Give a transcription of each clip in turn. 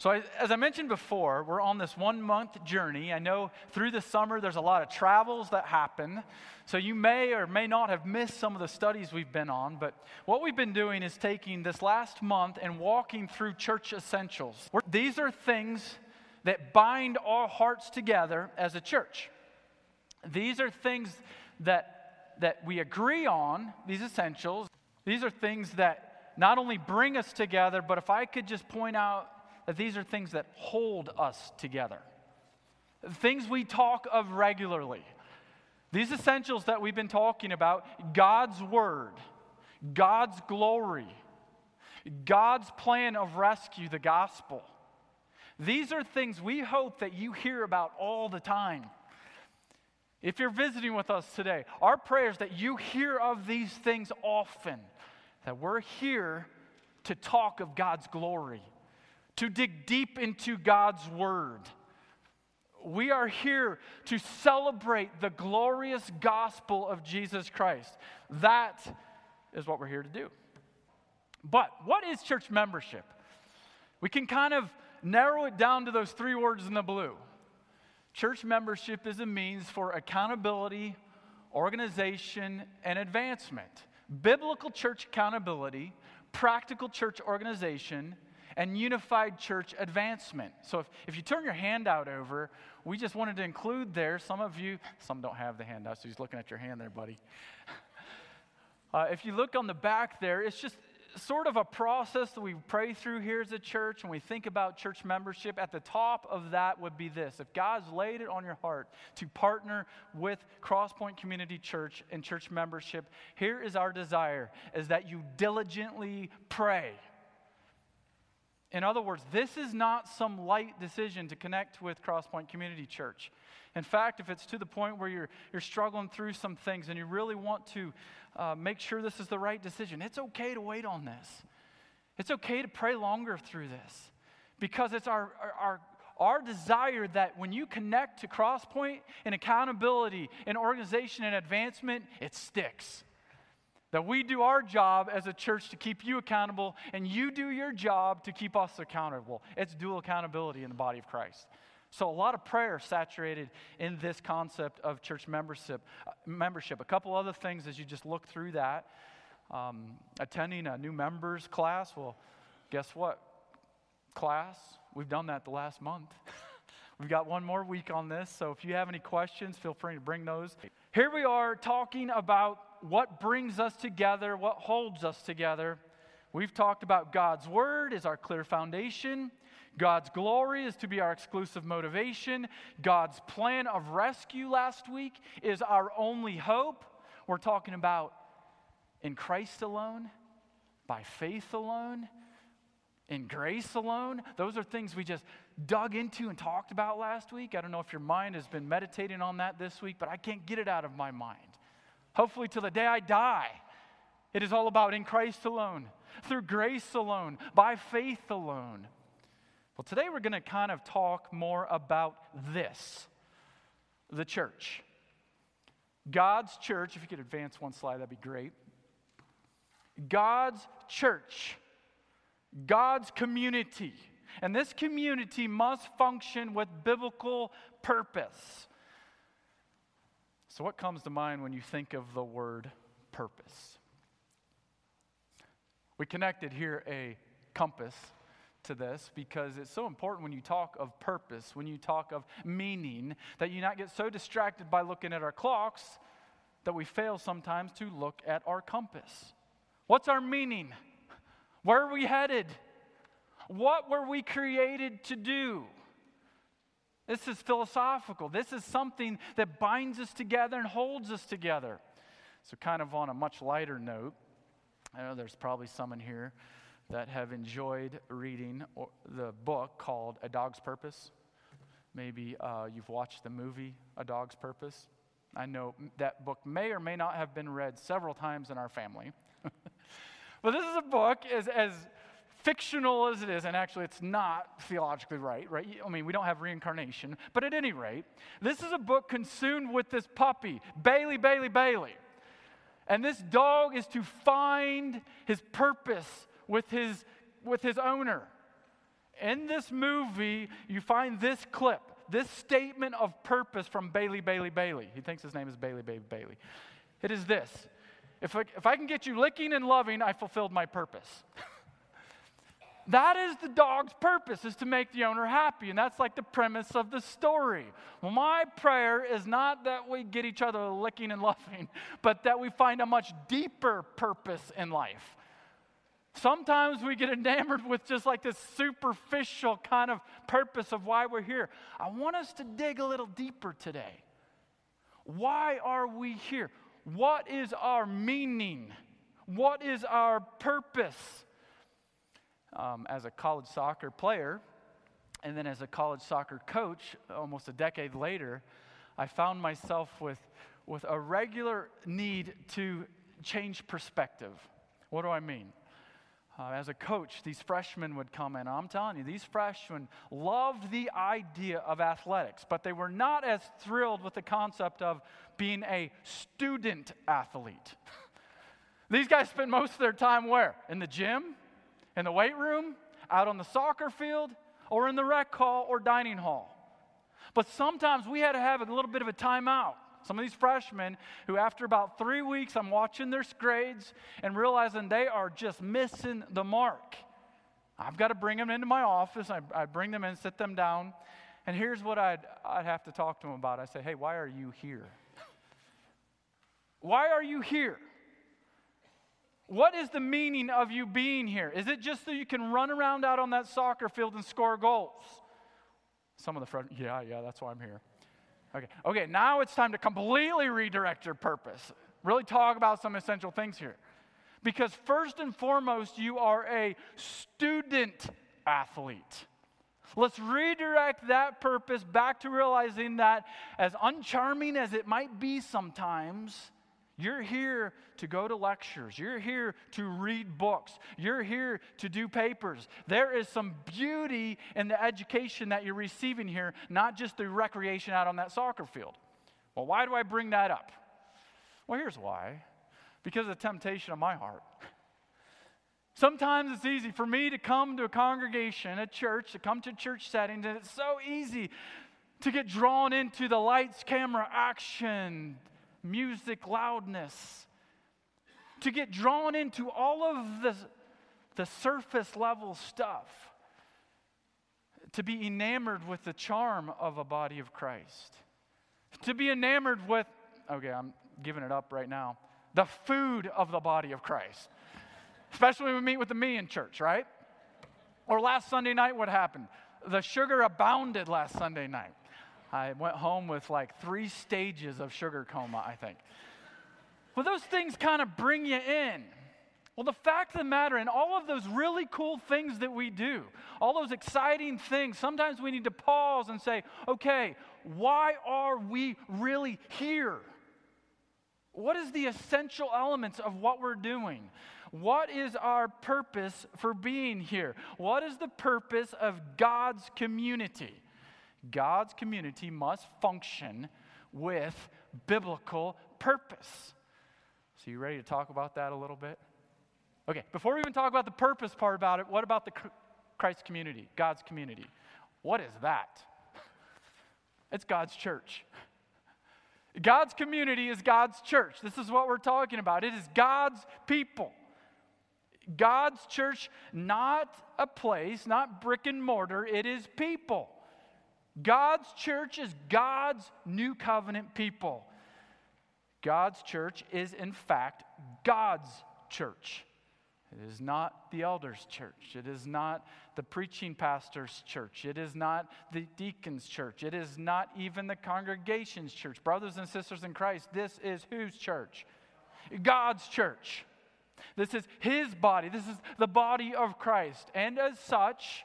So, I, as I mentioned before, we're on this one month journey. I know through the summer there's a lot of travels that happen. So, you may or may not have missed some of the studies we've been on. But what we've been doing is taking this last month and walking through church essentials. These are things that bind our hearts together as a church. These are things that, that we agree on, these essentials. These are things that not only bring us together, but if I could just point out that these are things that hold us together. Things we talk of regularly. These essentials that we've been talking about God's Word, God's glory, God's plan of rescue, the gospel. These are things we hope that you hear about all the time. If you're visiting with us today, our prayer is that you hear of these things often, that we're here to talk of God's glory to dig deep into God's Word. We are here to celebrate the glorious gospel of Jesus Christ. That is what we're here to do. But what is church membership? We can kind of narrow it down to those three words in the blue. Church membership is a means for accountability, organization, and advancement. Biblical church accountability, practical church organization, and unified church advancement. So if, if you turn your handout over, we just wanted to include there, some of you, some don't have the handout, so he's looking at your hand there, buddy. Uh, if you look on the back there, it's just sort of a process that we pray through here as a church and we think about church membership. At the top of that would be this if God's laid it on your heart to partner with Crosspoint Community Church and church membership, here is our desire is that you diligently pray in other words, this is not some light decision to connect with Crosspoint Community Church. In fact, if it's to the point where you're, you're struggling through some things and you really want to uh, make sure this is the right decision, it's okay to wait on this. It's okay to pray longer through this because it's our, our, our desire that when you connect to Crosspoint and accountability and organization and advancement, it sticks. That we do our job as a church to keep you accountable, and you do your job to keep us accountable. It's dual accountability in the body of Christ. So, a lot of prayer saturated in this concept of church membership. Membership. A couple other things as you just look through that. Um, attending a new members class. Well, guess what? Class, we've done that the last month. We've got one more week on this, so if you have any questions, feel free to bring those. Here we are talking about what brings us together, what holds us together. We've talked about God's Word is our clear foundation. God's glory is to be our exclusive motivation. God's plan of rescue last week is our only hope. We're talking about in Christ alone, by faith alone, in grace alone. Those are things we just dug into and talked about last week. I don't know if your mind has been meditating on that this week, but I can't get it out of my mind hopefully till the day I die. It is all about in Christ alone, through grace alone, by faith alone. Well, today we're going to kind of talk more about this the church. God's church, if you could advance one slide, that'd be great. God's church, God's community. And this community must function with biblical purpose. So, what comes to mind when you think of the word purpose? We connected here a compass to this because it's so important when you talk of purpose, when you talk of meaning, that you not get so distracted by looking at our clocks that we fail sometimes to look at our compass. What's our meaning? Where are we headed? What were we created to do? This is philosophical. This is something that binds us together and holds us together. So, kind of on a much lighter note, I know there's probably some in here that have enjoyed reading the book called A Dog's Purpose. Maybe uh, you've watched the movie A Dog's Purpose. I know that book may or may not have been read several times in our family. but this is a book as, as fictional as it is, and actually it's not theologically right, right? I mean, we don't have reincarnation, but at any rate, this is a book consumed with this puppy, Bailey, Bailey, Bailey. And this dog is to find his purpose with his, with his owner. in this movie, you find this clip, this statement of purpose from Bailey, Bailey, Bailey. He thinks his name is Bailey, Bailey, Bailey. It is this if I, if I can get you licking and loving, I fulfilled my purpose. that is the dog's purpose, is to make the owner happy. And that's like the premise of the story. Well, my prayer is not that we get each other licking and loving, but that we find a much deeper purpose in life. Sometimes we get enamored with just like this superficial kind of purpose of why we're here. I want us to dig a little deeper today. Why are we here? What is our meaning? What is our purpose? Um, as a college soccer player, and then as a college soccer coach, almost a decade later, I found myself with, with a regular need to change perspective. What do I mean? Uh, as a coach, these freshmen would come in. I'm telling you, these freshmen loved the idea of athletics, but they were not as thrilled with the concept of being a student athlete. these guys spent most of their time where? In the gym, in the weight room, out on the soccer field, or in the rec hall or dining hall. But sometimes we had to have a little bit of a timeout. Some of these freshmen who, after about three weeks, I'm watching their grades and realizing they are just missing the mark. I've got to bring them into my office. I, I bring them in, sit them down, and here's what I'd, I'd have to talk to them about. I say, hey, why are you here? why are you here? What is the meaning of you being here? Is it just so you can run around out on that soccer field and score goals? Some of the front, yeah, yeah, that's why I'm here. Okay, okay, now it's time to completely redirect your purpose. Really talk about some essential things here. Because first and foremost, you are a student athlete. Let's redirect that purpose back to realizing that, as uncharming as it might be sometimes, you're here to go to lectures. You're here to read books. You're here to do papers. There is some beauty in the education that you're receiving here, not just the recreation out on that soccer field. Well, why do I bring that up? Well, here's why because of the temptation of my heart. Sometimes it's easy for me to come to a congregation, a church, to come to church settings, and it's so easy to get drawn into the lights, camera, action, music loudness, to get drawn into all of the, the surface level stuff, to be enamored with the charm of a body of Christ, to be enamored with, okay, I'm giving it up right now, the food of the body of Christ. Especially when we meet with the me in church, right? Or last Sunday night, what happened? The sugar abounded last Sunday night. I went home with like three stages of sugar coma, I think. Well, those things kind of bring you in. Well, the fact of the matter, and all of those really cool things that we do, all those exciting things, sometimes we need to pause and say, okay, why are we really here? What is the essential elements of what we're doing? What is our purpose for being here? What is the purpose of God's community? God's community must function with biblical purpose. So, you ready to talk about that a little bit? Okay, before we even talk about the purpose part about it, what about the Christ community, God's community? What is that? It's God's church. God's community is God's church. This is what we're talking about. It is God's people. God's church, not a place, not brick and mortar, it is people. God's church is God's new covenant people. God's church is, in fact, God's church. It is not the elders' church. It is not the preaching pastor's church. It is not the deacon's church. It is not even the congregation's church. Brothers and sisters in Christ, this is whose church? God's church. This is his body. This is the body of Christ. And as such,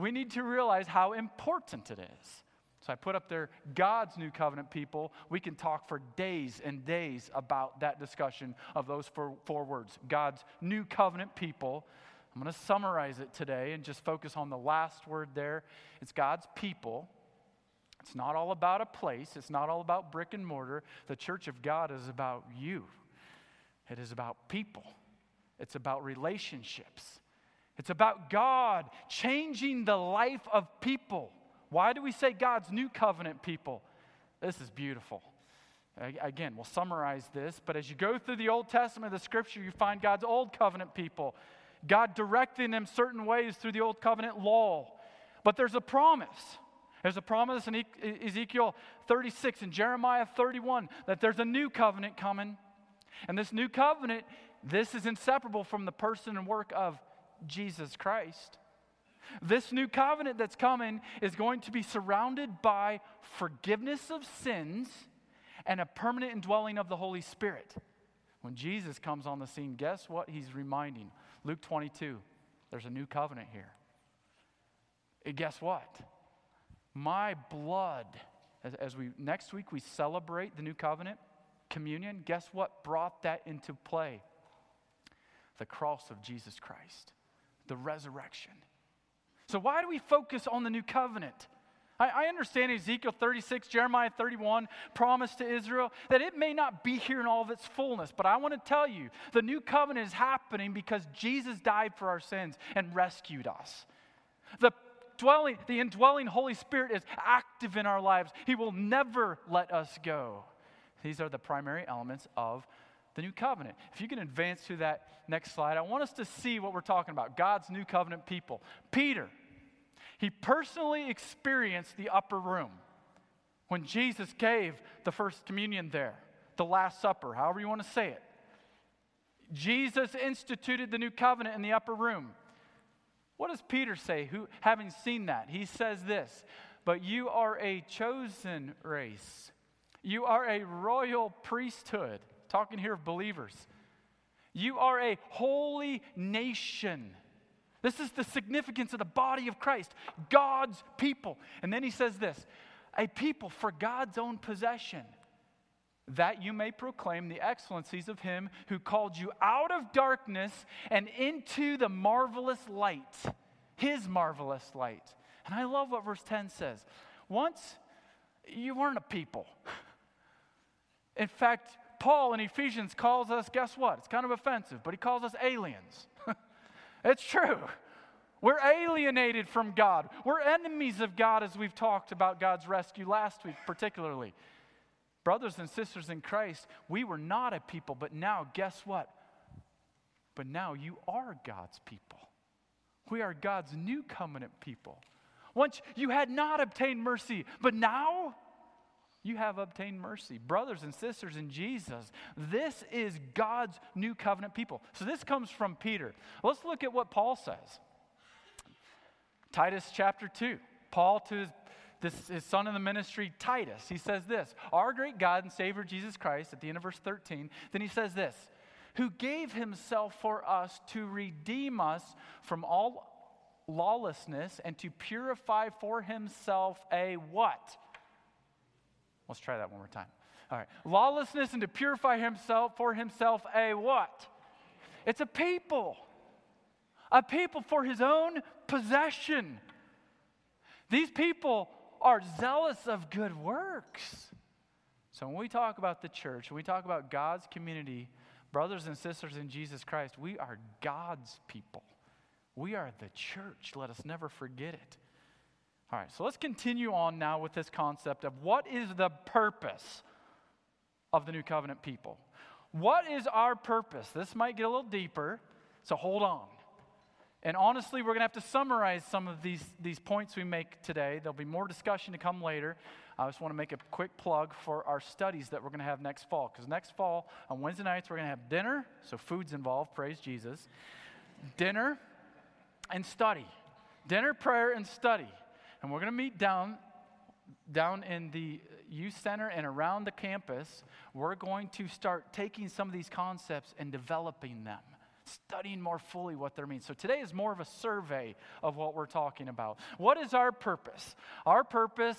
we need to realize how important it is. So I put up there God's new covenant people. We can talk for days and days about that discussion of those four, four words God's new covenant people. I'm going to summarize it today and just focus on the last word there. It's God's people. It's not all about a place, it's not all about brick and mortar. The church of God is about you, it is about people, it's about relationships. It's about God changing the life of people. Why do we say God's new covenant people? This is beautiful. Again, we'll summarize this, but as you go through the Old Testament, the scripture, you find God's old covenant people, God directing them certain ways through the old covenant law. But there's a promise. There's a promise in Ezekiel 36 and Jeremiah 31 that there's a new covenant coming. And this new covenant, this is inseparable from the person and work of Jesus Christ. This new covenant that's coming is going to be surrounded by forgiveness of sins and a permanent indwelling of the Holy Spirit. When Jesus comes on the scene, guess what he's reminding? Luke 22, there's a new covenant here. And guess what? My blood, as, as we next week we celebrate the new covenant, communion, guess what brought that into play? The cross of Jesus Christ, the resurrection. So, why do we focus on the new covenant? I, I understand Ezekiel 36, Jeremiah 31 promise to Israel that it may not be here in all of its fullness, but I want to tell you the new covenant is happening because Jesus died for our sins and rescued us. The dwelling, the indwelling Holy Spirit is active in our lives. He will never let us go. These are the primary elements of the new covenant. If you can advance to that next slide, I want us to see what we're talking about God's new covenant people. Peter, he personally experienced the upper room when Jesus gave the first communion there, the Last Supper, however you want to say it. Jesus instituted the new covenant in the upper room. What does Peter say, who having seen that? He says this, but you are a chosen race. You are a royal priesthood. Talking here of believers. You are a holy nation. This is the significance of the body of Christ, God's people. And then he says this a people for God's own possession, that you may proclaim the excellencies of him who called you out of darkness and into the marvelous light, his marvelous light. And I love what verse 10 says. Once you weren't a people. In fact, Paul in Ephesians calls us, guess what? It's kind of offensive, but he calls us aliens. It's true. We're alienated from God. We're enemies of God, as we've talked about God's rescue last week, particularly. Brothers and sisters in Christ, we were not a people, but now, guess what? But now you are God's people. We are God's new covenant people. Once you had not obtained mercy, but now you have obtained mercy. Brothers and sisters in Jesus, this is God's new covenant people. So this comes from Peter. Let's look at what Paul says. Titus chapter 2. Paul to his, this, his son in the ministry, Titus, he says this Our great God and Savior Jesus Christ, at the end of verse 13, then he says this Who gave himself for us to redeem us from all lawlessness and to purify for himself a what? Let's try that one more time. All right. Lawlessness and to purify himself for himself a what? It's a people. A people for his own possession. These people are zealous of good works. So when we talk about the church, when we talk about God's community, brothers and sisters in Jesus Christ, we are God's people. We are the church. Let us never forget it. All right, so let's continue on now with this concept of what is the purpose of the new covenant people? What is our purpose? This might get a little deeper, so hold on. And honestly, we're going to have to summarize some of these, these points we make today. There'll be more discussion to come later. I just want to make a quick plug for our studies that we're going to have next fall. Because next fall, on Wednesday nights, we're going to have dinner. So food's involved, praise Jesus. Dinner and study. Dinner, prayer, and study and we're going to meet down down in the youth center and around the campus. We're going to start taking some of these concepts and developing them studying more fully what they mean. So today is more of a survey of what we're talking about. What is our purpose? Our purpose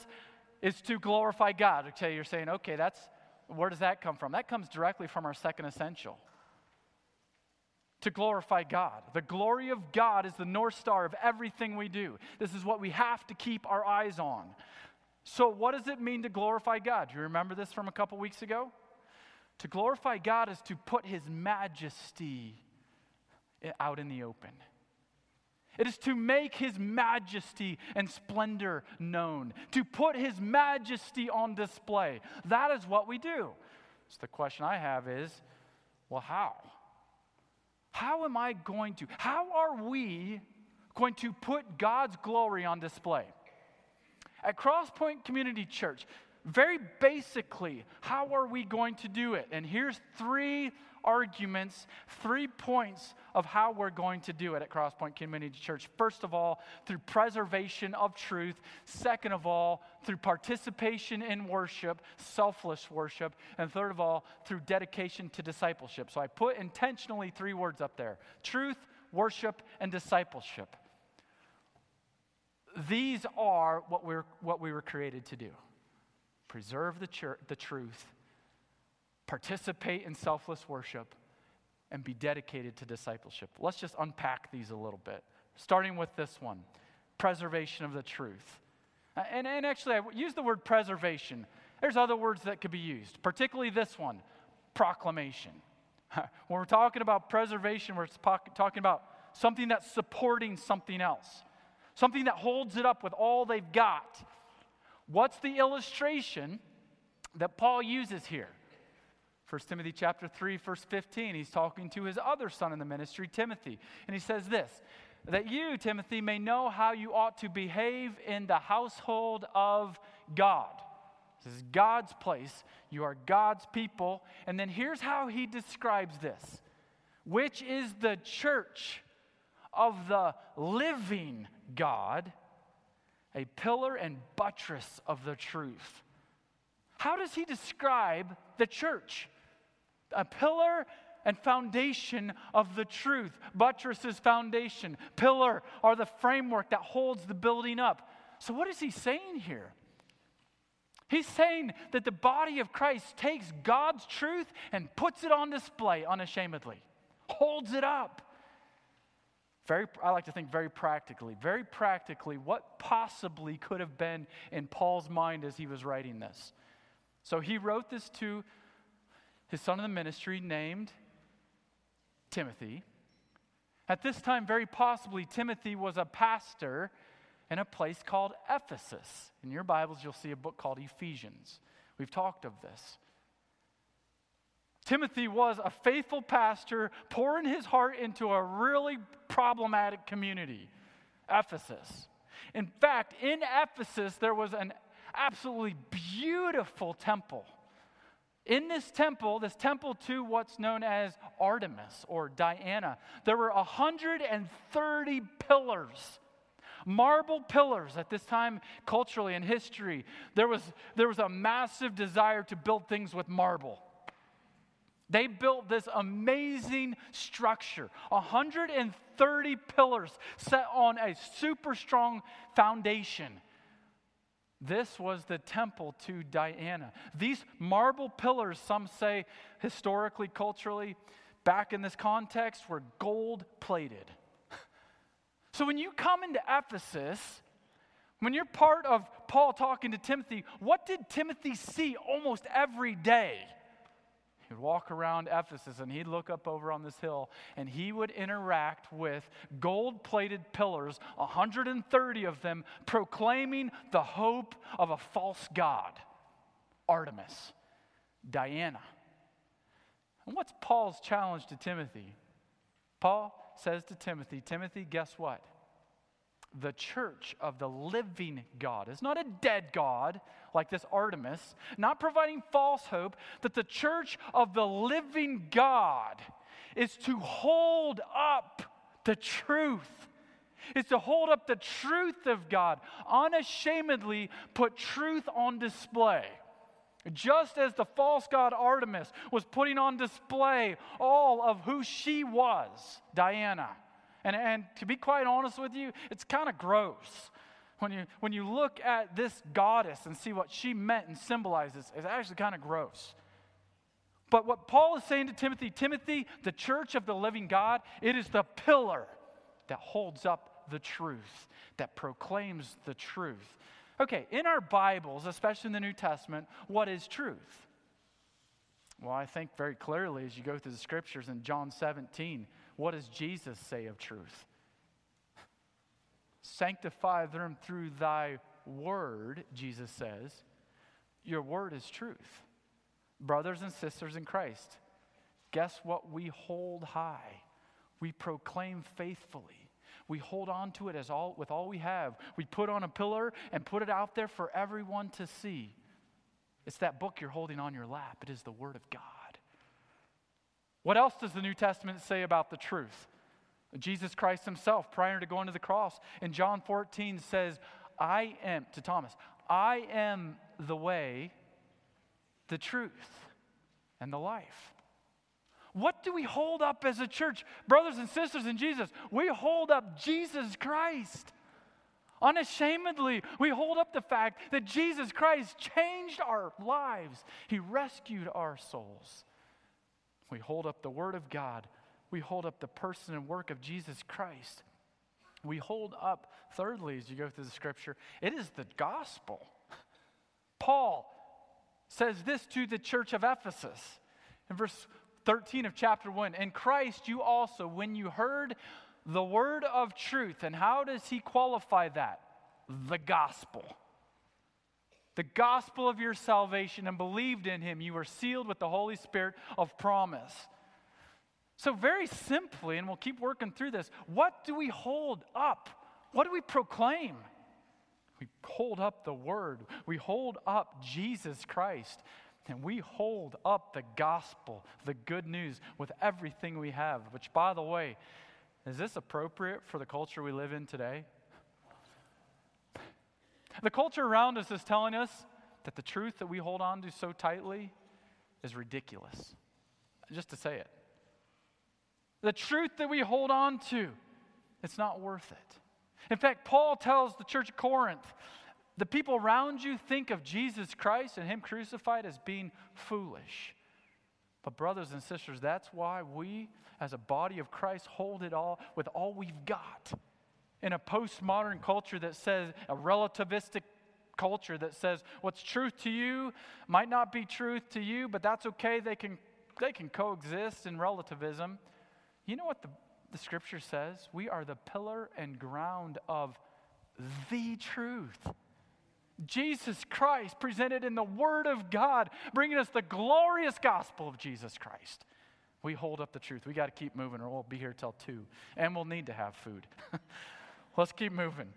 is to glorify God. Okay, you're saying, okay, that's where does that come from? That comes directly from our second essential to glorify God. The glory of God is the North Star of everything we do. This is what we have to keep our eyes on. So, what does it mean to glorify God? Do you remember this from a couple weeks ago? To glorify God is to put His majesty out in the open. It is to make his majesty and splendor known, to put his majesty on display. That is what we do. So the question I have is well, how? How am I going to, how are we going to put God's glory on display? At Crosspoint Community Church, very basically, how are we going to do it? And here's three arguments, three points of how we're going to do it at Crosspoint Community Church. First of all, through preservation of truth. Second of all, through participation in worship, selfless worship. And third of all, through dedication to discipleship. So I put intentionally three words up there truth, worship, and discipleship. These are what, we're, what we were created to do preserve the, church, the truth participate in selfless worship, and be dedicated to discipleship. Let's just unpack these a little bit, starting with this one preservation of the truth. Uh, and, and actually, I use the word preservation. There's other words that could be used, particularly this one proclamation. when we're talking about preservation, we're talking about something that's supporting something else, something that holds it up with all they've got. What's the illustration that Paul uses here? 1 Timothy chapter 3 verse 15 he's talking to his other son in the ministry Timothy. And he says this that you Timothy may know how you ought to behave in the household of God. This is God's place. You are God's people. And then here's how he describes this which is the church of the living God a pillar and buttress of the truth. How does he describe the church a pillar and foundation of the truth. Buttresses foundation. Pillar are the framework that holds the building up. So, what is he saying here? He's saying that the body of Christ takes God's truth and puts it on display unashamedly, holds it up. Very, I like to think very practically. Very practically, what possibly could have been in Paul's mind as he was writing this? So he wrote this to his son in the ministry named Timothy. At this time, very possibly, Timothy was a pastor in a place called Ephesus. In your Bibles, you'll see a book called Ephesians. We've talked of this. Timothy was a faithful pastor pouring his heart into a really problematic community, Ephesus. In fact, in Ephesus, there was an absolutely beautiful temple in this temple, this temple to what's known as Artemis or Diana, there were 130 pillars marble pillars at this time culturally in history. There was, there was a massive desire to build things with marble. They built this amazing structure 130 pillars set on a super strong foundation this was the temple to Diana. These marble pillars, some say historically, culturally, back in this context, were gold plated. So when you come into Ephesus, when you're part of Paul talking to Timothy, what did Timothy see almost every day? He would walk around Ephesus and he'd look up over on this hill and he would interact with gold plated pillars, 130 of them, proclaiming the hope of a false god, Artemis, Diana. And what's Paul's challenge to Timothy? Paul says to Timothy, Timothy, guess what? The church of the living God. It's not a dead God like this Artemis, not providing false hope, that the church of the living God is to hold up the truth. It's to hold up the truth of God, unashamedly put truth on display. Just as the false god Artemis was putting on display all of who she was, Diana and, and to be quite honest with you, it's kind of gross. When you, when you look at this goddess and see what she meant and symbolizes, it's actually kind of gross. But what Paul is saying to Timothy, Timothy, the church of the living God, it is the pillar that holds up the truth, that proclaims the truth. Okay, in our Bibles, especially in the New Testament, what is truth? Well, I think very clearly as you go through the scriptures in John 17, what does Jesus say of truth? Sanctify them through thy word, Jesus says. Your word is truth. Brothers and sisters in Christ, guess what we hold high? We proclaim faithfully. We hold on to it as all, with all we have. We put on a pillar and put it out there for everyone to see. It's that book you're holding on your lap. It is the Word of God. What else does the New Testament say about the truth? Jesus Christ himself, prior to going to the cross, in John 14 says, I am, to Thomas, I am the way, the truth, and the life. What do we hold up as a church? Brothers and sisters in Jesus, we hold up Jesus Christ. Unashamedly, we hold up the fact that Jesus Christ changed our lives, He rescued our souls. We hold up the Word of God, we hold up the person and work of Jesus Christ. We hold up, thirdly, as you go through the scripture, it is the gospel. Paul says this to the church of Ephesus in verse 13 of chapter 1 In Christ, you also, when you heard the word of truth, and how does he qualify that? The gospel. The gospel of your salvation and believed in him, you were sealed with the Holy Spirit of promise. So, very simply, and we'll keep working through this, what do we hold up? What do we proclaim? We hold up the word, we hold up Jesus Christ. And we hold up the gospel, the good news, with everything we have. Which, by the way, is this appropriate for the culture we live in today? The culture around us is telling us that the truth that we hold on to so tightly is ridiculous. Just to say it. The truth that we hold on to, it's not worth it. In fact, Paul tells the church of Corinth the people around you think of Jesus Christ and Him crucified as being foolish. But, brothers and sisters, that's why we, as a body of Christ, hold it all with all we've got. In a postmodern culture that says, a relativistic culture that says, what's truth to you might not be truth to you, but that's okay. They can, they can coexist in relativism. You know what the, the scripture says? We are the pillar and ground of the truth. Jesus Christ presented in the Word of God, bringing us the glorious gospel of Jesus Christ. We hold up the truth. We got to keep moving, or we'll be here till 2, and we'll need to have food. Let's keep moving.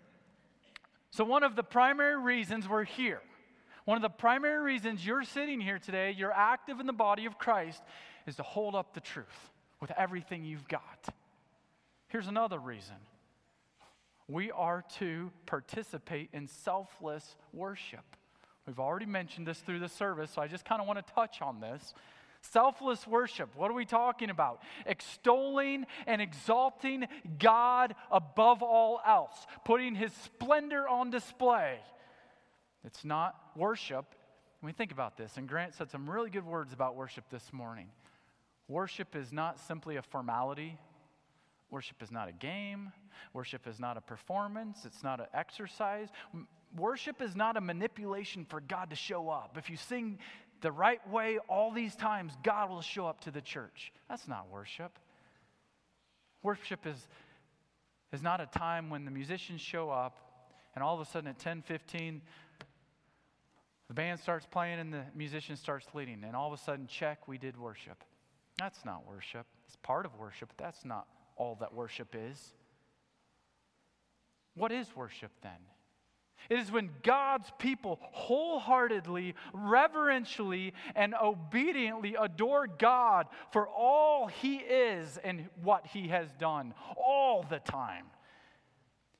So, one of the primary reasons we're here, one of the primary reasons you're sitting here today, you're active in the body of Christ, is to hold up the truth with everything you've got. Here's another reason we are to participate in selfless worship. We've already mentioned this through the service, so I just kind of want to touch on this. Selfless worship, what are we talking about? Extolling and exalting God above all else, putting his splendor on display. It's not worship. When we think about this, and Grant said some really good words about worship this morning. Worship is not simply a formality, Worship is not a game. Worship is not a performance. It's not an exercise. Worship is not a manipulation for God to show up. If you sing the right way all these times, God will show up to the church. That's not worship. Worship is, is not a time when the musicians show up and all of a sudden at 10 15, the band starts playing and the musician starts leading, and all of a sudden, check, we did worship. That's not worship. It's part of worship, but that's not all that worship is. What is worship then? It is when God's people wholeheartedly, reverentially, and obediently adore God for all He is and what He has done all the time.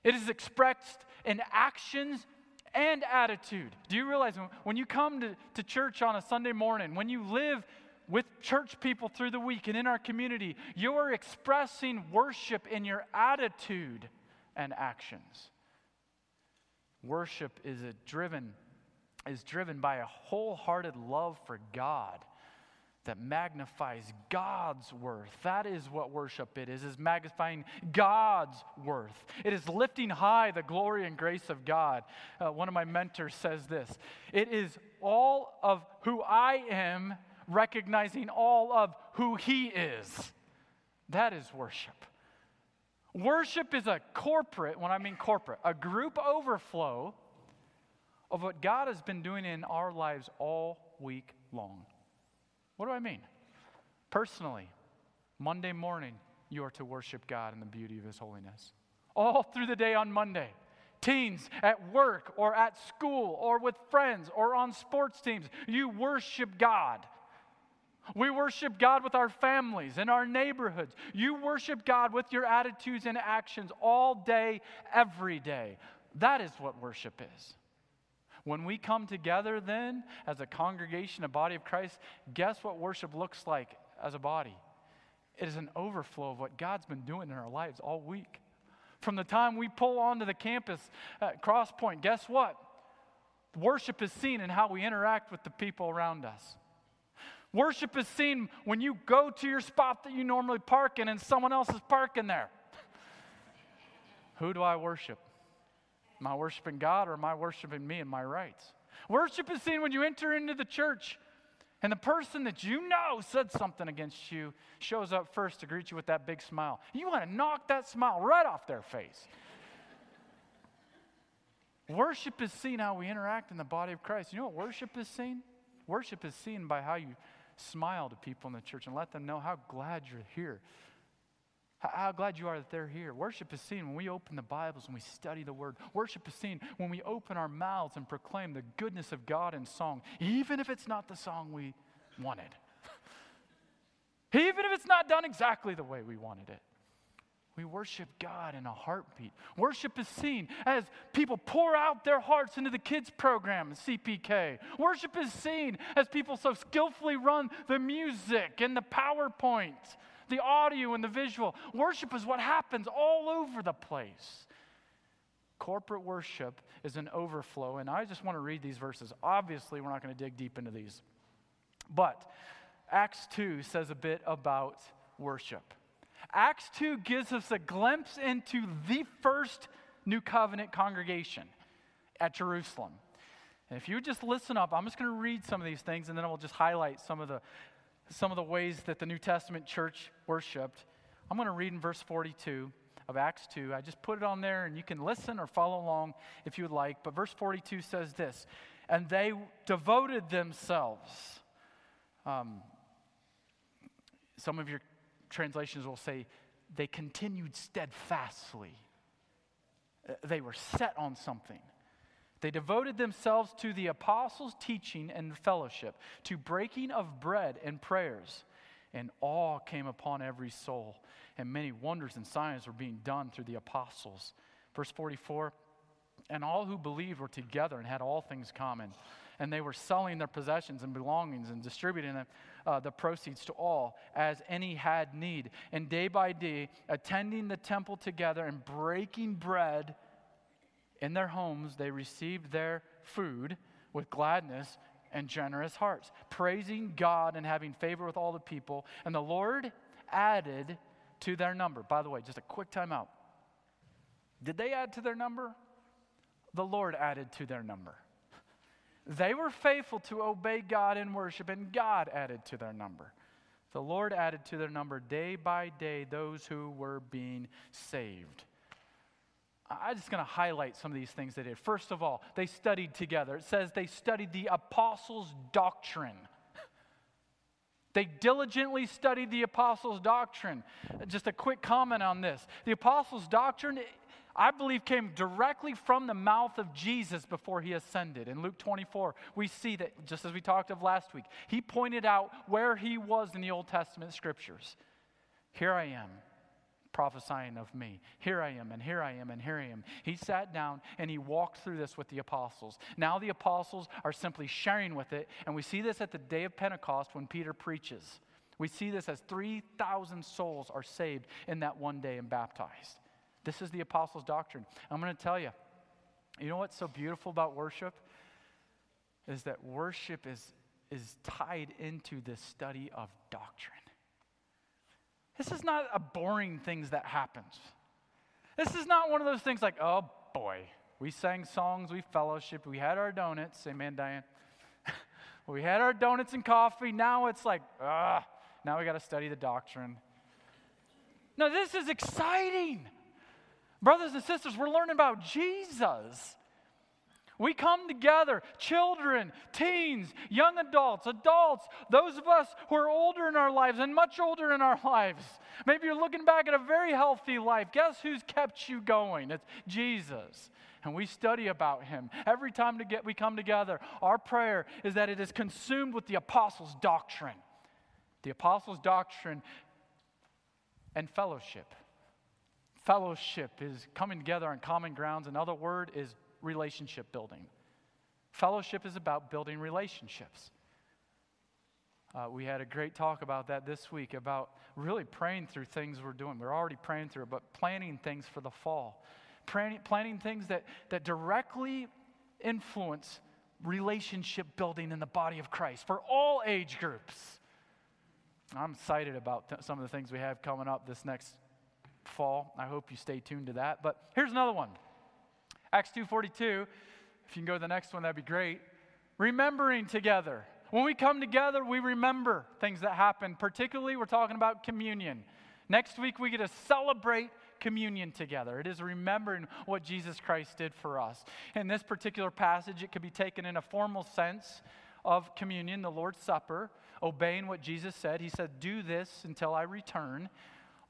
It is expressed in actions and attitude. Do you realize when you come to, to church on a Sunday morning, when you live with church people through the week and in our community, you're expressing worship in your attitude and actions. Worship is driven is driven by a wholehearted love for God that magnifies God's worth. That is what worship it is, is magnifying God's worth. It is lifting high the glory and grace of God. Uh, one of my mentors says this, it is all of who I am recognizing all of who He is. That is worship. Worship is a corporate, when I mean corporate, a group overflow of what God has been doing in our lives all week long. What do I mean? Personally, Monday morning, you are to worship God in the beauty of His holiness. All through the day on Monday. Teens at work or at school or with friends or on sports teams, you worship God. We worship God with our families and our neighborhoods. You worship God with your attitudes and actions all day, every day. That is what worship is. When we come together, then, as a congregation, a body of Christ, guess what worship looks like as a body? It is an overflow of what God's been doing in our lives all week. From the time we pull onto the campus at Crosspoint, guess what? Worship is seen in how we interact with the people around us. Worship is seen when you go to your spot that you normally park in and someone else is parking there. Who do I worship? Am I worshiping God or am I worshiping me and my rights? Worship is seen when you enter into the church and the person that you know said something against you shows up first to greet you with that big smile. You want to knock that smile right off their face. worship is seen how we interact in the body of Christ. You know what worship is seen? Worship is seen by how you smile to people in the church and let them know how glad you're here. How glad you are that they're here. Worship is seen when we open the Bibles and we study the Word. Worship is seen when we open our mouths and proclaim the goodness of God in song, even if it's not the song we wanted. even if it's not done exactly the way we wanted it. We worship God in a heartbeat. Worship is seen as people pour out their hearts into the kids' program, CPK. Worship is seen as people so skillfully run the music and the PowerPoint, the audio and the visual. Worship is what happens all over the place. Corporate worship is an overflow, and I just want to read these verses. Obviously, we're not going to dig deep into these. But Acts 2 says a bit about worship. Acts 2 gives us a glimpse into the first New Covenant congregation at Jerusalem. And if you would just listen up, I'm just going to read some of these things and then I will just highlight some of the, some of the ways that the New Testament church worshiped. I'm going to read in verse 42 of Acts 2. I just put it on there and you can listen or follow along if you would like. But verse 42 says this And they devoted themselves. Um, some of your translations will say they continued steadfastly. Uh, they were set on something. They devoted themselves to the apostles' teaching and fellowship, to breaking of bread and prayers. And awe came upon every soul, and many wonders and signs were being done through the apostles. Verse 44 And all who believed were together and had all things common and they were selling their possessions and belongings and distributing them, uh, the proceeds to all as any had need. And day by day, attending the temple together and breaking bread in their homes, they received their food with gladness and generous hearts, praising God and having favor with all the people. And the Lord added to their number. By the way, just a quick timeout. Did they add to their number? The Lord added to their number. They were faithful to obey God in worship, and God added to their number. The Lord added to their number day by day those who were being saved. I'm just going to highlight some of these things they did. First of all, they studied together. It says they studied the apostles' doctrine. They diligently studied the apostles' doctrine. Just a quick comment on this. The apostles' doctrine I believe came directly from the mouth of Jesus before he ascended. In Luke 24, we see that, just as we talked of last week, he pointed out where he was in the Old Testament scriptures. Here I am, prophesying of me. Here I am, and here I am, and here I am. He sat down and he walked through this with the apostles. Now the apostles are simply sharing with it, and we see this at the day of Pentecost when Peter preaches. We see this as 3,000 souls are saved in that one day and baptized. This is the apostles' doctrine. I'm going to tell you, you know what's so beautiful about worship? Is that worship is, is tied into the study of doctrine. This is not a boring thing that happens. This is not one of those things like, oh boy, we sang songs, we fellowship, we had our donuts. Amen, Diane. we had our donuts and coffee. Now it's like, ah, now we got to study the doctrine. No, this is exciting. Brothers and sisters, we're learning about Jesus. We come together, children, teens, young adults, adults, those of us who are older in our lives and much older in our lives. Maybe you're looking back at a very healthy life. Guess who's kept you going? It's Jesus. And we study about him. Every time to get, we come together, our prayer is that it is consumed with the apostles' doctrine. The apostles' doctrine and fellowship. Fellowship is coming together on common grounds. Another word is relationship building. Fellowship is about building relationships. Uh, we had a great talk about that this week about really praying through things we're doing. We're already praying through but planning things for the fall. Planning, planning things that, that directly influence relationship building in the body of Christ for all age groups. I'm excited about some of the things we have coming up this next fall. I hope you stay tuned to that. But here's another one. Acts 2:42. If you can go to the next one, that'd be great. Remembering together. When we come together, we remember things that happen. Particularly, we're talking about communion. Next week, we get to celebrate communion together. It is remembering what Jesus Christ did for us. In this particular passage, it could be taken in a formal sense of communion, the Lord's Supper, obeying what Jesus said. He said, Do this until I return.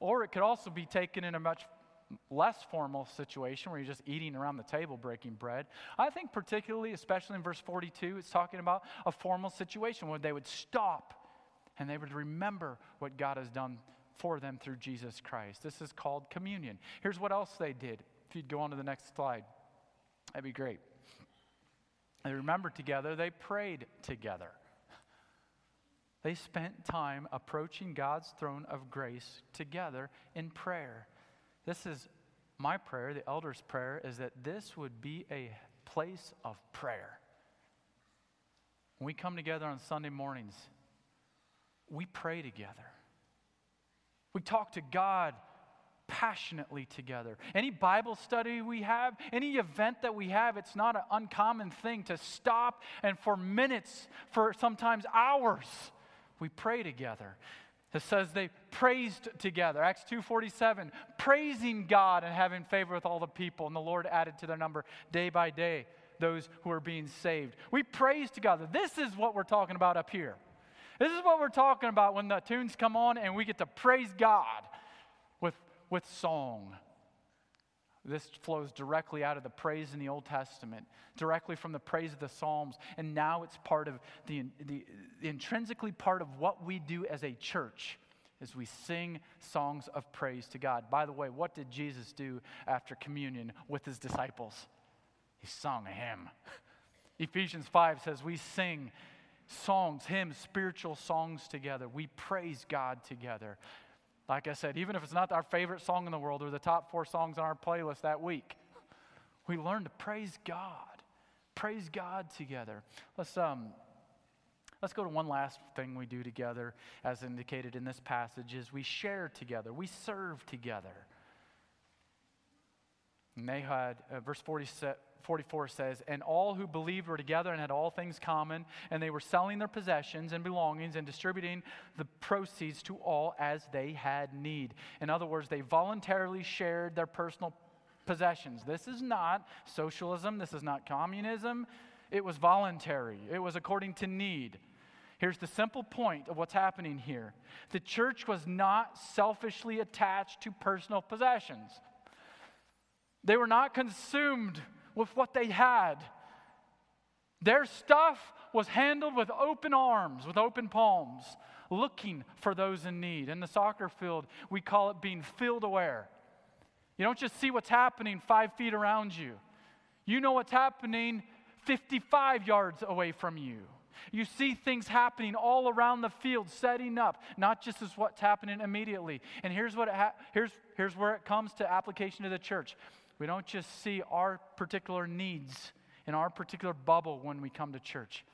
Or it could also be taken in a much less formal situation where you're just eating around the table breaking bread. I think, particularly, especially in verse 42, it's talking about a formal situation where they would stop and they would remember what God has done for them through Jesus Christ. This is called communion. Here's what else they did. If you'd go on to the next slide, that'd be great. They remembered together, they prayed together. They spent time approaching God's throne of grace together in prayer. This is my prayer, the elder's prayer, is that this would be a place of prayer. When we come together on Sunday mornings, we pray together. We talk to God passionately together. Any Bible study we have, any event that we have, it's not an uncommon thing to stop and for minutes, for sometimes hours, we pray together. It says they praised together. Acts 2:47, praising God and having favor with all the people, and the Lord added to their number day by day those who are being saved. We praise together. This is what we're talking about up here. This is what we're talking about when the tunes come on and we get to praise God with, with song. This flows directly out of the praise in the Old Testament, directly from the praise of the Psalms, and now it's part of the, the, the intrinsically part of what we do as a church is we sing songs of praise to God. By the way, what did Jesus do after communion with his disciples? He sung a hymn. Ephesians 5 says we sing songs, hymns, spiritual songs together. We praise God together. Like I said, even if it's not our favorite song in the world or the top four songs on our playlist that week, we learn to praise God. Praise God together. Let's um let's go to one last thing we do together as indicated in this passage is we share together. We serve together. And they had uh, verse 47 44 says, And all who believed were together and had all things common, and they were selling their possessions and belongings and distributing the proceeds to all as they had need. In other words, they voluntarily shared their personal possessions. This is not socialism, this is not communism. It was voluntary, it was according to need. Here's the simple point of what's happening here the church was not selfishly attached to personal possessions. They were not consumed with what they had. Their stuff was handled with open arms, with open palms, looking for those in need. In the soccer field, we call it being field aware. You don't just see what's happening five feet around you, you know what's happening 55 yards away from you. You see things happening all around the field, setting up, not just as what's happening immediately. And here's, what ha- here's, here's where it comes to application to the church. We don't just see our particular needs in our particular bubble when we come to church.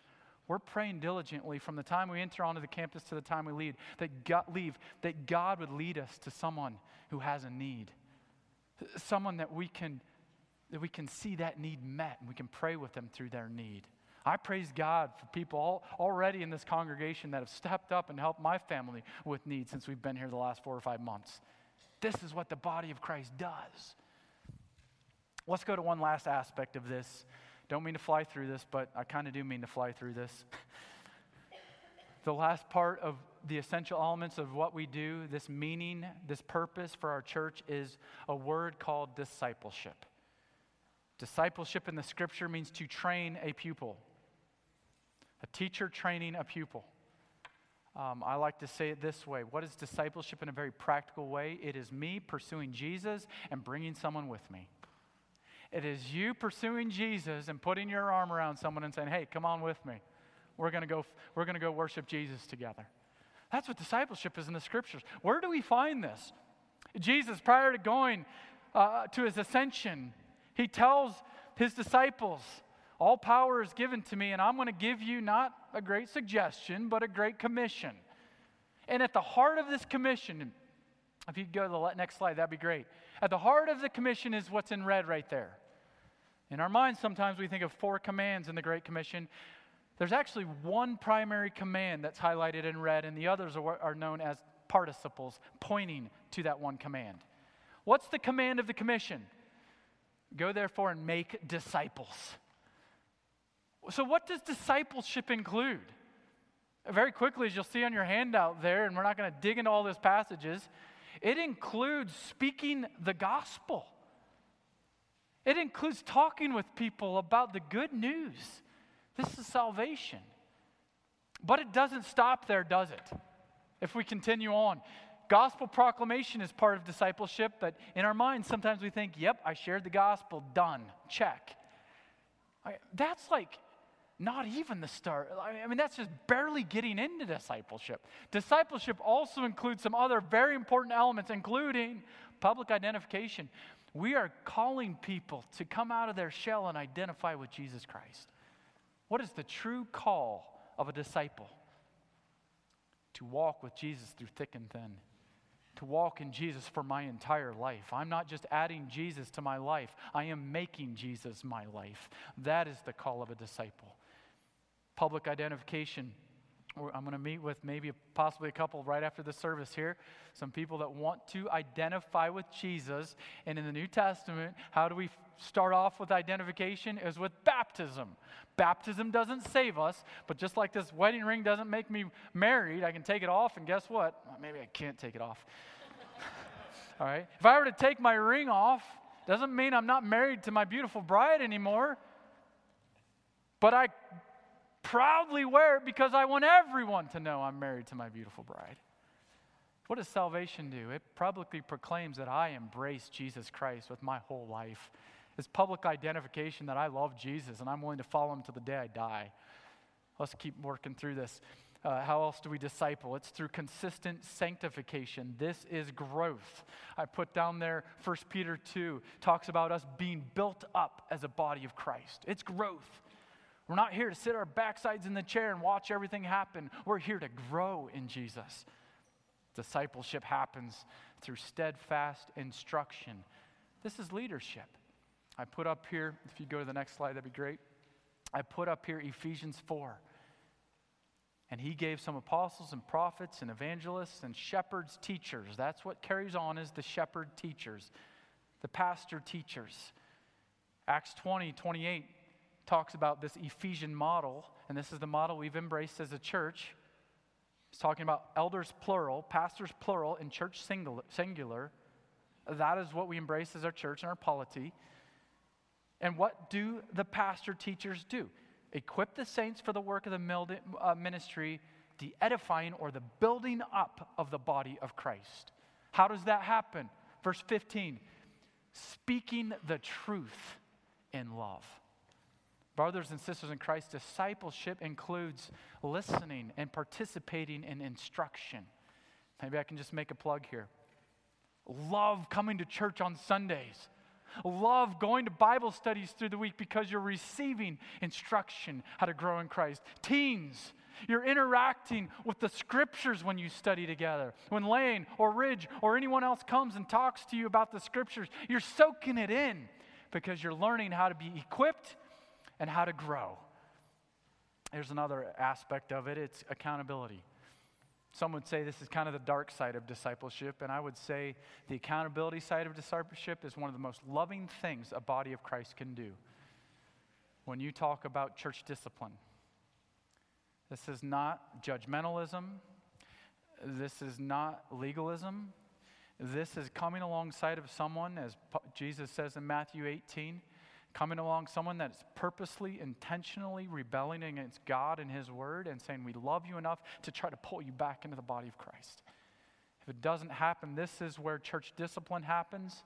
We're praying diligently from the time we enter onto the campus to the time we leave that God, leave, that God would lead us to someone who has a need, someone that we can that we can see that need met and we can pray with them through their need. I praise God for people all, already in this congregation that have stepped up and helped my family with needs since we've been here the last four or five months. This is what the body of Christ does. Let's go to one last aspect of this. Don't mean to fly through this, but I kind of do mean to fly through this. the last part of the essential elements of what we do, this meaning, this purpose for our church, is a word called discipleship. Discipleship in the scripture means to train a pupil, a teacher training a pupil. Um, I like to say it this way What is discipleship in a very practical way? It is me pursuing Jesus and bringing someone with me. It is you pursuing Jesus and putting your arm around someone and saying, hey, come on with me. We're going to go, we're going to go worship Jesus together. That's what discipleship is in the scriptures. Where do we find this? Jesus, prior to going uh, to his ascension, he tells his disciples, All power is given to me, and I'm going to give you not a great suggestion, but a great commission. And at the heart of this commission, if you go to the next slide, that'd be great. At the heart of the commission is what's in red right there. In our minds, sometimes we think of four commands in the Great Commission. There's actually one primary command that's highlighted in red, and the others are, are known as participles, pointing to that one command. What's the command of the commission? Go therefore and make disciples. So, what does discipleship include? Very quickly, as you'll see on your handout there, and we're not going to dig into all those passages, it includes speaking the gospel. It includes talking with people about the good news. This is salvation. But it doesn't stop there, does it? If we continue on, gospel proclamation is part of discipleship, but in our minds, sometimes we think, yep, I shared the gospel, done, check. That's like not even the start. I mean, that's just barely getting into discipleship. Discipleship also includes some other very important elements, including public identification. We are calling people to come out of their shell and identify with Jesus Christ. What is the true call of a disciple? To walk with Jesus through thick and thin. To walk in Jesus for my entire life. I'm not just adding Jesus to my life, I am making Jesus my life. That is the call of a disciple. Public identification I'm going to meet with maybe possibly a couple right after the service here. Some people that want to identify with Jesus. And in the New Testament, how do we start off with identification? Is with baptism. Baptism doesn't save us, but just like this wedding ring doesn't make me married, I can take it off, and guess what? Well, maybe I can't take it off. All right? If I were to take my ring off, doesn't mean I'm not married to my beautiful bride anymore. But I proudly wear it because I want everyone to know I'm married to my beautiful bride. What does salvation do? It publicly proclaims that I embrace Jesus Christ with my whole life. It's public identification that I love Jesus and I'm willing to follow him to the day I die. Let's keep working through this. Uh, how else do we disciple? It's through consistent sanctification. This is growth. I put down there 1 Peter 2 talks about us being built up as a body of Christ. It's growth. We're not here to sit our backsides in the chair and watch everything happen. We're here to grow in Jesus. Discipleship happens through steadfast instruction. This is leadership. I put up here, if you go to the next slide, that'd be great. I put up here Ephesians 4. And he gave some apostles and prophets and evangelists and shepherds, teachers. That's what carries on is the shepherd teachers, the pastor teachers. Acts 20, 28 talks about this Ephesian model, and this is the model we've embraced as a church. He's talking about elders plural, pastors plural, and church singular. That is what we embrace as our church and our polity. And what do the pastor teachers do? Equip the saints for the work of the uh, ministry, the edifying or the building up of the body of Christ. How does that happen? Verse 15 speaking the truth in love. Brothers and sisters in Christ, discipleship includes listening and participating in instruction. Maybe I can just make a plug here. Love coming to church on Sundays. Love going to Bible studies through the week because you're receiving instruction how to grow in Christ. Teens, you're interacting with the scriptures when you study together. When Lane or Ridge or anyone else comes and talks to you about the scriptures, you're soaking it in because you're learning how to be equipped and how to grow. There's another aspect of it it's accountability. Some would say this is kind of the dark side of discipleship, and I would say the accountability side of discipleship is one of the most loving things a body of Christ can do. When you talk about church discipline, this is not judgmentalism, this is not legalism. This is coming alongside of someone, as Jesus says in Matthew 18, coming along someone that's purposely, intentionally rebelling against God and His Word and saying, We love you enough to try to pull you back into the body of Christ. If it doesn't happen, this is where church discipline happens.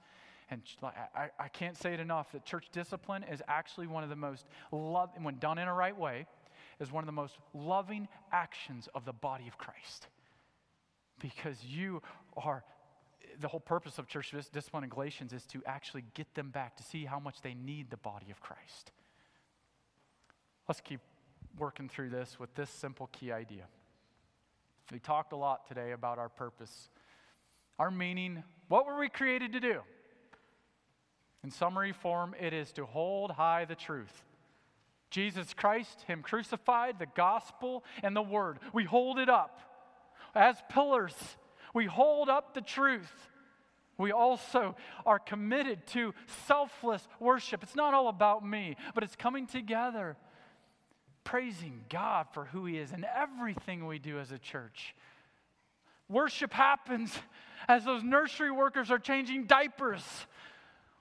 And I, I can't say it enough that church discipline is actually one of the most, love, when done in a right way, is one of the most loving actions of the body of Christ. Because you are the whole purpose of church discipline in Galatians is to actually get them back, to see how much they need the body of Christ. Let's keep working through this with this simple key idea. We talked a lot today about our purpose, our meaning. What were we created to do? In summary form, it is to hold high the truth. Jesus Christ, Him crucified, the gospel, and the word. We hold it up as pillars we hold up the truth. We also are committed to selfless worship. It's not all about me, but it's coming together, praising God for who He is in everything we do as a church. Worship happens as those nursery workers are changing diapers.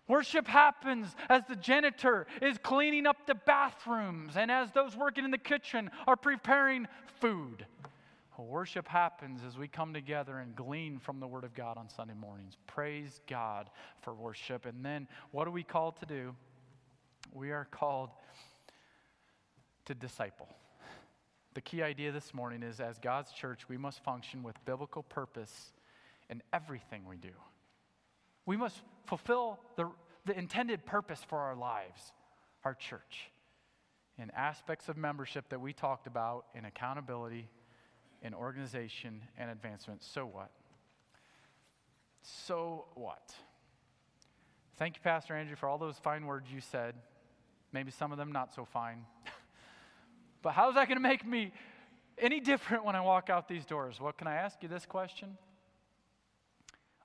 Worship happens as the janitor is cleaning up the bathrooms and as those working in the kitchen are preparing food. Worship happens as we come together and glean from the Word of God on Sunday mornings. Praise God for worship. And then what are we called to do? We are called to disciple. The key idea this morning is as God's church, we must function with biblical purpose in everything we do. We must fulfill the, the intended purpose for our lives, our church, in aspects of membership that we talked about in accountability in organization and advancement. So what? So what? Thank you, Pastor Andrew, for all those fine words you said. Maybe some of them not so fine. but how is that going to make me any different when I walk out these doors? Well, can I ask you this question?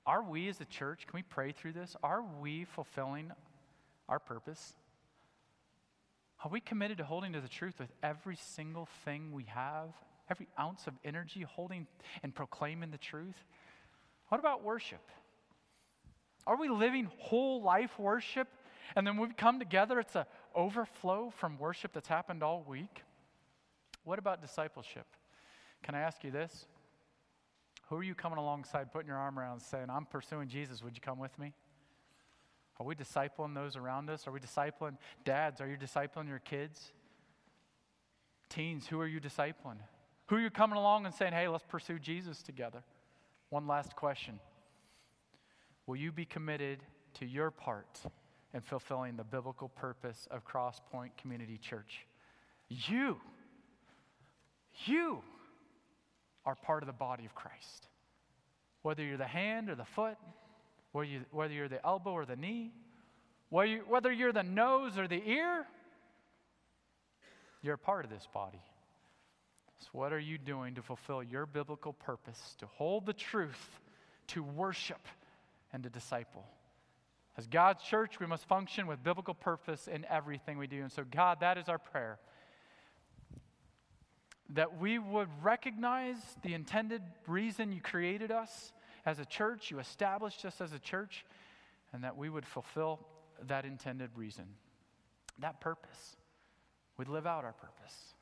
Are we as a church, can we pray through this? Are we fulfilling our purpose? Are we committed to holding to the truth with every single thing we have every ounce of energy holding and proclaiming the truth? What about worship? Are we living whole life worship? And then when we come together, it's an overflow from worship that's happened all week? What about discipleship? Can I ask you this? Who are you coming alongside, putting your arm around, saying, I'm pursuing Jesus, would you come with me? Are we discipling those around us? Are we discipling dads? Are you discipling your kids? Teens, who are you discipling? Who are you coming along and saying, hey, let's pursue Jesus together? One last question Will you be committed to your part in fulfilling the biblical purpose of Crosspoint Community Church? You, you are part of the body of Christ. Whether you're the hand or the foot, whether, you, whether you're the elbow or the knee, whether, you, whether you're the nose or the ear, you're part of this body. So, what are you doing to fulfill your biblical purpose, to hold the truth, to worship, and to disciple? As God's church, we must function with biblical purpose in everything we do. And so, God, that is our prayer. That we would recognize the intended reason you created us as a church, you established us as a church, and that we would fulfill that intended reason, that purpose. We'd live out our purpose.